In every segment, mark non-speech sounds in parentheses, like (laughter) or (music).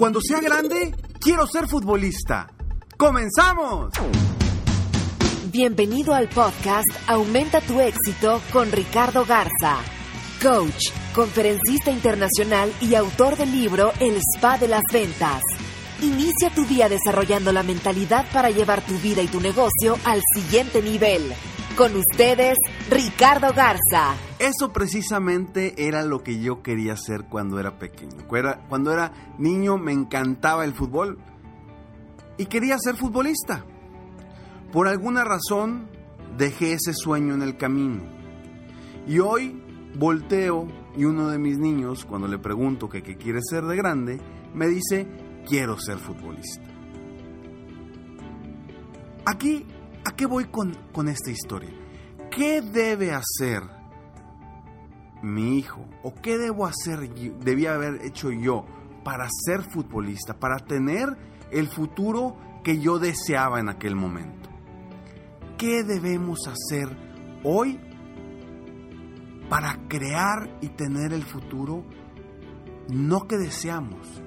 Cuando sea grande, quiero ser futbolista. ¡Comenzamos! Bienvenido al podcast Aumenta tu éxito con Ricardo Garza, coach, conferencista internacional y autor del libro El Spa de las Ventas. Inicia tu día desarrollando la mentalidad para llevar tu vida y tu negocio al siguiente nivel. Con ustedes, Ricardo Garza. Eso precisamente era lo que yo quería hacer cuando era pequeño. Cuando era niño me encantaba el fútbol y quería ser futbolista. Por alguna razón dejé ese sueño en el camino. Y hoy volteo y uno de mis niños, cuando le pregunto que qué quiere ser de grande, me dice, quiero ser futbolista. Aquí ¿A qué voy con, esta historia? ¿Qué debe hacer mi hijo? ¿O qué debo hacer, debía haber hecho yo para ser futbolista, para tener el futuro que yo deseaba en aquel momento? ¿Qué debemos hacer hoy para crear y tener el futuro no que deseamos,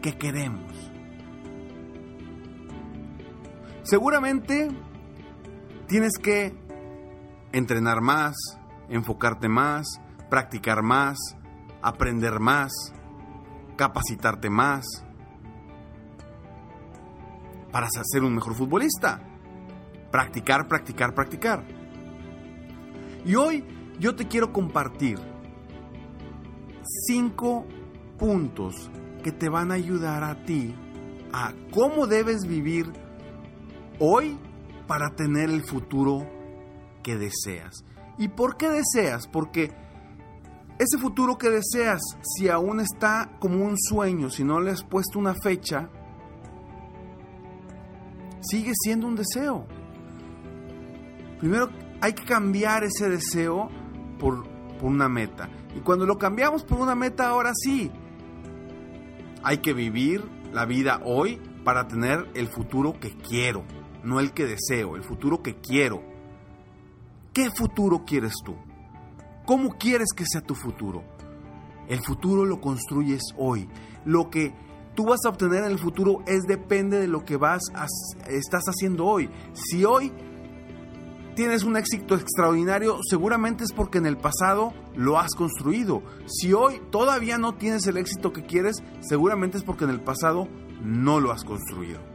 que queremos? Seguramente tienes que entrenar más, enfocarte más, practicar más, aprender más, capacitarte más para ser un mejor futbolista. Practicar, practicar, practicar. Y hoy yo te quiero compartir cinco puntos que te van a ayudar a ti a cómo debes vivir hoy para tener el futuro que deseas. ¿Y por qué deseas? Porque ese futuro que deseas, si aún está como un sueño, si no le has puesto una fecha, sigue siendo un deseo. Primero hay que cambiar ese deseo por, por una meta. Y cuando lo cambiamos por una meta, ahora sí, hay que vivir la vida hoy para tener el futuro que quiero no el que deseo, el futuro que quiero. ¿Qué futuro quieres tú? ¿Cómo quieres que sea tu futuro? El futuro lo construyes hoy. Lo que tú vas a obtener en el futuro es depende de lo que vas estás haciendo hoy. Si hoy tienes un éxito extraordinario, seguramente es porque en el pasado lo has construido. Si hoy todavía no tienes el éxito que quieres, seguramente es porque en el pasado no lo has construido.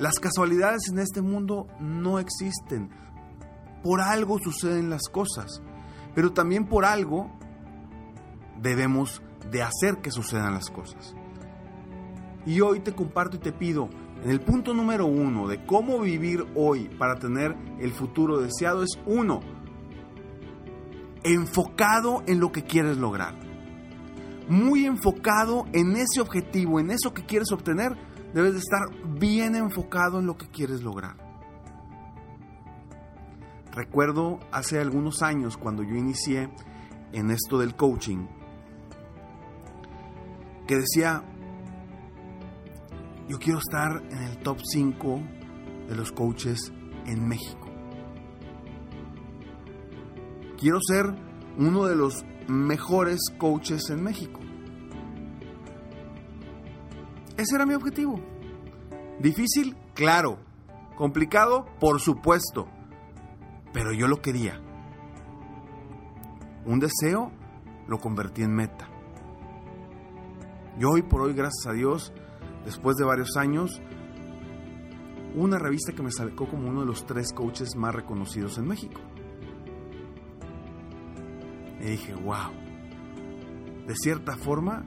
Las casualidades en este mundo no existen. Por algo suceden las cosas, pero también por algo debemos de hacer que sucedan las cosas. Y hoy te comparto y te pido, en el punto número uno de cómo vivir hoy para tener el futuro deseado es uno, enfocado en lo que quieres lograr. Muy enfocado en ese objetivo, en eso que quieres obtener, Debes de estar bien enfocado en lo que quieres lograr. Recuerdo hace algunos años cuando yo inicié en esto del coaching, que decía, yo quiero estar en el top 5 de los coaches en México. Quiero ser uno de los mejores coaches en México. Ese era mi objetivo. Difícil, claro. Complicado, por supuesto. Pero yo lo quería. un deseo, lo convertí en meta. Y hoy por hoy, gracias a Dios, después de varios años, una revista que me sacó como uno de los tres coaches más reconocidos en México. Y dije, wow, de cierta forma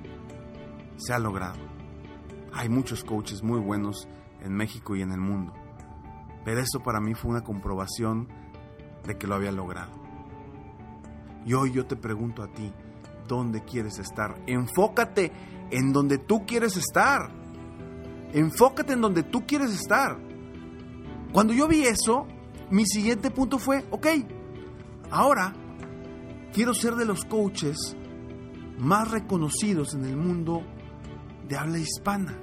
se ha logrado. Hay muchos coaches muy buenos en México y en el mundo, pero eso para mí fue una comprobación de que lo había logrado. Y hoy yo te pregunto a ti, ¿dónde quieres estar? Enfócate en donde tú quieres estar. Enfócate en donde tú quieres estar. Cuando yo vi eso, mi siguiente punto fue, ok, ahora quiero ser de los coaches más reconocidos en el mundo de habla hispana.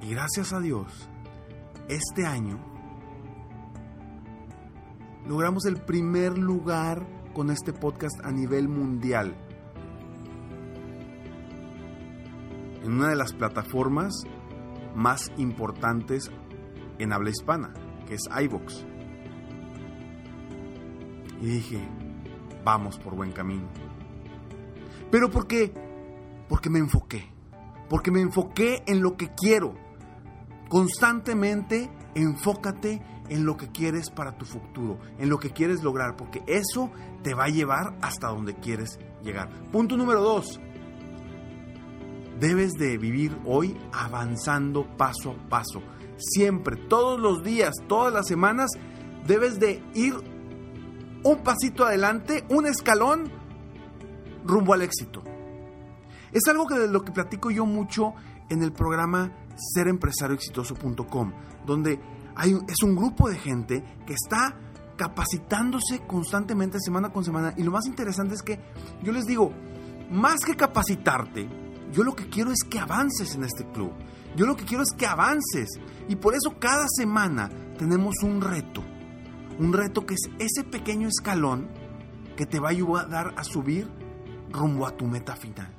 Y gracias a Dios, este año logramos el primer lugar con este podcast a nivel mundial. En una de las plataformas más importantes en habla hispana, que es iVox. Y dije, vamos por buen camino. Pero ¿por qué? Porque me enfoqué. Porque me enfoqué en lo que quiero. Constantemente enfócate en lo que quieres para tu futuro, en lo que quieres lograr, porque eso te va a llevar hasta donde quieres llegar. Punto número dos. Debes de vivir hoy avanzando paso a paso. Siempre, todos los días, todas las semanas, debes de ir un pasito adelante, un escalón rumbo al éxito. Es algo que de lo que platico yo mucho en el programa serempresarioexitoso.com, donde hay, es un grupo de gente que está capacitándose constantemente semana con semana y lo más interesante es que yo les digo, más que capacitarte, yo lo que quiero es que avances en este club. Yo lo que quiero es que avances y por eso cada semana tenemos un reto un reto que es ese pequeño escalón que te va a ayudar a subir rumbo a tu meta final.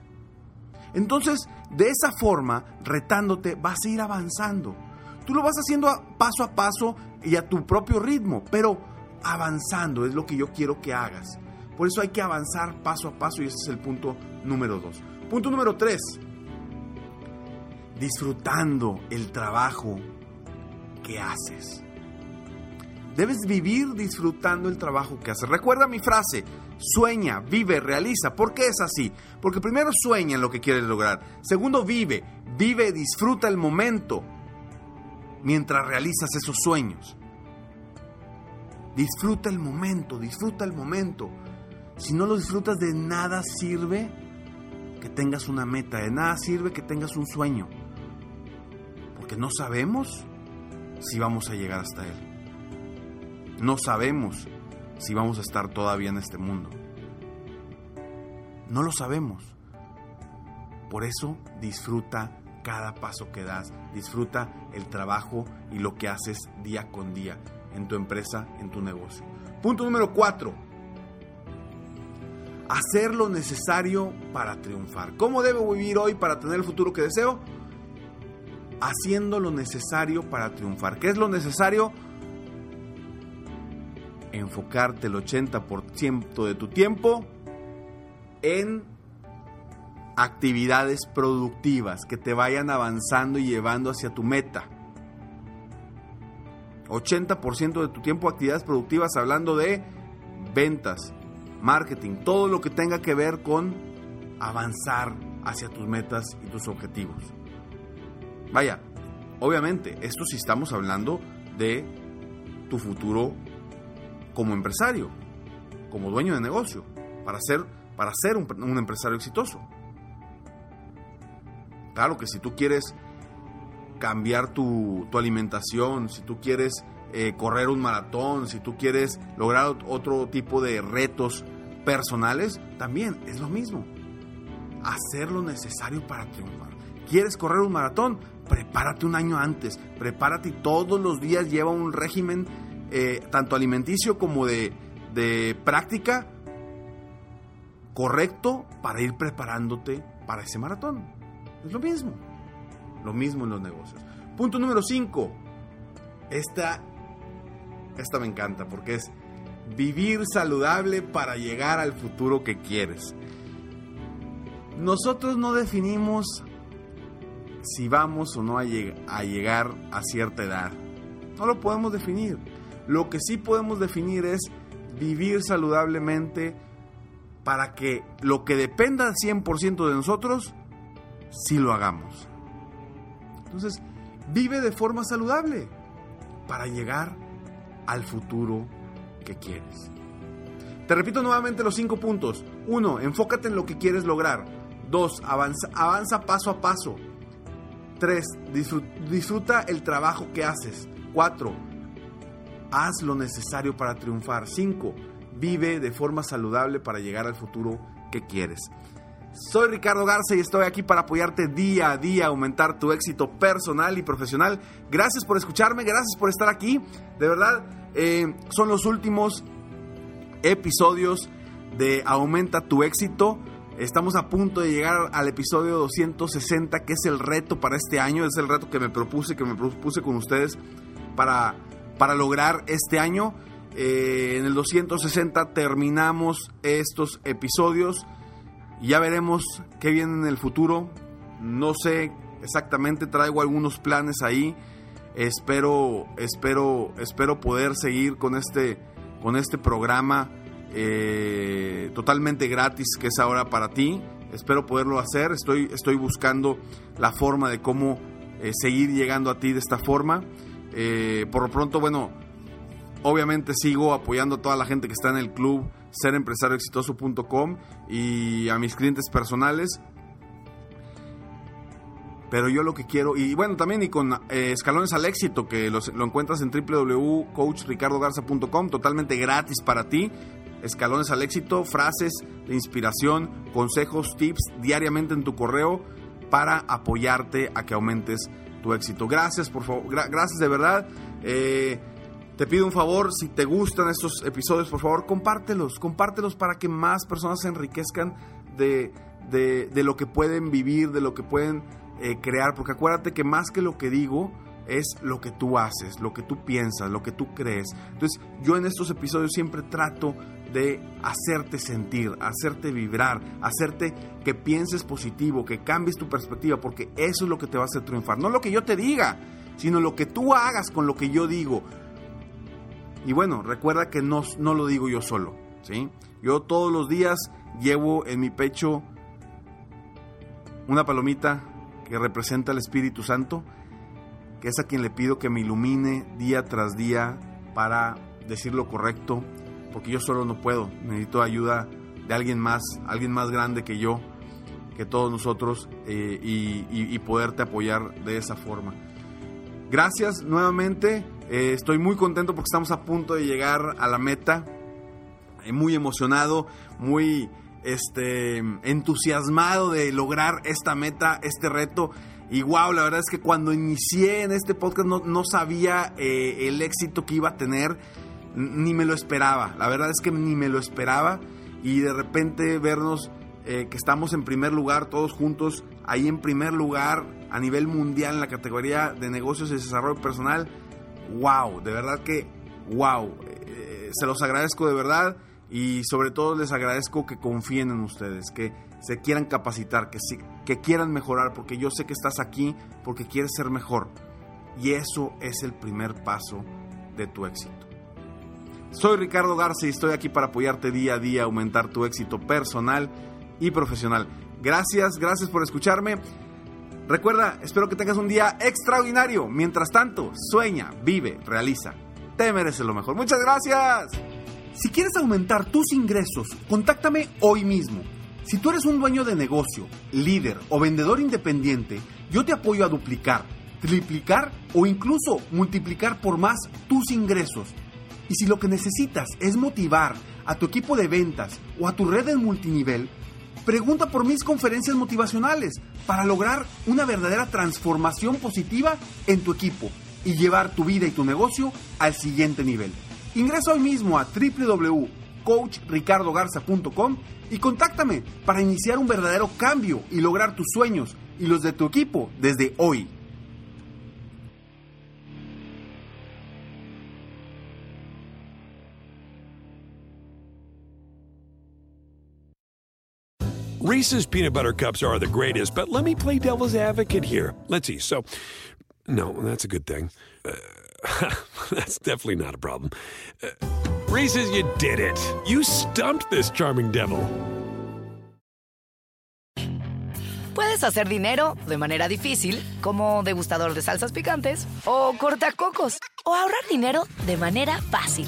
Entonces, de esa forma, retándote, vas a ir avanzando. Tú lo vas haciendo paso a paso y a tu propio ritmo, pero avanzando es lo que yo quiero que hagas. Por eso hay que avanzar paso a paso y ese es el punto número dos. Punto número tres. Disfrutando el trabajo que haces. Debes vivir disfrutando el trabajo que haces. Recuerda mi frase, sueña, vive, realiza. ¿Por qué es así? Porque primero sueña en lo que quieres lograr. Segundo, vive, vive, disfruta el momento mientras realizas esos sueños. Disfruta el momento, disfruta el momento. Si no lo disfrutas, de nada sirve que tengas una meta, de nada sirve que tengas un sueño. Porque no sabemos si vamos a llegar hasta él. No sabemos si vamos a estar todavía en este mundo. No lo sabemos. Por eso disfruta cada paso que das, disfruta el trabajo y lo que haces día con día en tu empresa, en tu negocio. Punto número cuatro. Hacer lo necesario para triunfar. ¿Cómo debo vivir hoy para tener el futuro que deseo? Haciendo lo necesario para triunfar. ¿Qué es lo necesario? Enfocarte el 80% de tu tiempo en actividades productivas que te vayan avanzando y llevando hacia tu meta. 80% de tu tiempo actividades productivas hablando de ventas, marketing, todo lo que tenga que ver con avanzar hacia tus metas y tus objetivos. Vaya, obviamente, esto sí estamos hablando de tu futuro como empresario, como dueño de negocio, para ser, para ser un, empresario exitoso. Claro que si tú quieres cambiar tu, alimentación, si tú quieres eh, correr un maratón, si tú quieres lograr otro tipo de retos personales, también es lo mismo. Hacer lo necesario para triunfar. ¿Quieres correr un maratón? Prepárate un año antes. Prepárate y todos los días lleva un régimen eh, tanto alimenticio como de, práctica correcto para ir preparándote para ese maratón. Es lo mismo. Lo mismo en los negocios. Punto número 5. Esta esta me encanta porque es vivir saludable para llegar al futuro que quieres. Nosotros no definimos si vamos o no a, llegar a cierta edad. No lo podemos definir. Lo que sí podemos definir es vivir saludablemente para que lo que dependa al 100% de nosotros, sí lo hagamos. Entonces, vive de forma saludable para llegar al futuro que quieres. Te repito nuevamente los cinco puntos. Uno, enfócate en lo que quieres lograr. Dos, avanza, avanza paso a paso. Tres, disfruta el trabajo que haces. Cuatro, haz lo necesario para triunfar. Cinco, vive de forma saludable para llegar al futuro que quieres. Soy Ricardo Garza y estoy aquí para apoyarte día a día, aumentar tu éxito personal y profesional. Gracias por escucharme, gracias por estar aquí. De verdad, eh, son los últimos episodios de Aumenta tu éxito. Estamos a punto de llegar al episodio 260, que es el reto para este año, es el reto que me propuse, que me propuse con ustedes para, para lograr este año. Eh, en el 260 terminamos estos episodios. Ya veremos qué viene en el futuro. No sé exactamente, traigo algunos planes ahí. Espero, espero, espero poder seguir con este, con este programa eh, totalmente gratis que es ahora para ti. Espero poderlo hacer. Estoy, estoy buscando la forma de cómo eh, seguir llegando a ti de esta forma. Eh, por lo pronto, bueno, obviamente sigo apoyando a toda la gente que está en el club serempresarioexitoso.com y a mis clientes personales. Pero yo lo que quiero, y bueno, también y con escalones al éxito, que lo encuentras en www.coachricardogarza.com, totalmente gratis para ti escalones al éxito, frases de inspiración, consejos, tips diariamente en tu correo para apoyarte a que aumentes tu éxito. Gracias, por favor, gracias de verdad. Eh, te pido un favor, si te gustan estos episodios, por favor, compártelos, compártelos para que más personas se enriquezcan de, de, lo que pueden vivir, de lo que pueden eh, crear, porque acuérdate que más que lo que digo, es lo que tú haces, lo que tú piensas, lo que tú crees. Entonces yo en estos episodios siempre trato de hacerte sentir, hacerte vibrar, hacerte que pienses positivo, que cambies tu perspectiva, porque eso es lo que te va a hacer triunfar. No lo que yo te diga, sino lo que tú hagas con lo que yo digo. Y bueno, recuerda que no, no lo digo yo solo, ¿sí? Yo todos los días llevo en mi pecho una palomita que representa al Espíritu Santo, que es a quien le pido que me ilumine día tras día para decir lo correcto, porque yo solo no puedo, necesito ayuda de alguien más, alguien más grande que yo, que todos nosotros, eh, y, poderte apoyar de esa forma. Gracias nuevamente, eh, estoy muy contento porque estamos a punto de llegar a la meta, eh, muy emocionado, muy este, entusiasmado de lograr esta meta, este reto. Y wow, la verdad es que cuando inicié en este podcast no, no sabía el éxito que iba a tener ni me lo esperaba, la verdad es que ni me lo esperaba. Y de repente vernos eh, que estamos en primer lugar todos juntos, ahí en primer lugar a nivel mundial en la categoría de negocios y desarrollo personal, wow, de verdad que wow, eh, se los agradezco de verdad y sobre todo les agradezco que confíen en ustedes, que se quieran capacitar, que, que quieran mejorar, porque yo sé que estás aquí porque quieres ser mejor. Y eso es el primer paso de tu éxito. Soy Ricardo Garza y estoy aquí para apoyarte día a día aumentar tu éxito personal y profesional. Gracias, gracias por escucharme. Recuerda, espero que tengas un día extraordinario. Mientras tanto, sueña, vive, realiza. Te mereces lo mejor. Muchas gracias. Si quieres aumentar tus ingresos, contáctame hoy mismo. Si tú eres un dueño de negocio, líder o vendedor independiente, yo te apoyo a duplicar, triplicar o incluso multiplicar por más tus ingresos y si lo que necesitas es motivar a tu equipo de ventas o a tu red de multinivel, pregunta por mis conferencias motivacionales para lograr una verdadera transformación positiva en tu equipo y llevar tu vida y tu negocio al siguiente nivel. Ingresa hoy mismo a www.coachricardogarza.com y contáctame para iniciar un verdadero cambio y lograr tus sueños y los de tu equipo desde hoy. Reese's peanut butter cups are the greatest, but let me play devil's advocate here. Let's see. So, no, that's a good thing. Uh, (laughs) that's definitely not a problem. Uh, Reese's, you did it. You stumped this charming devil. Puedes hacer dinero de manera difícil, como degustador de salsas picantes, o cortacocos, o ahorrar dinero de manera fácil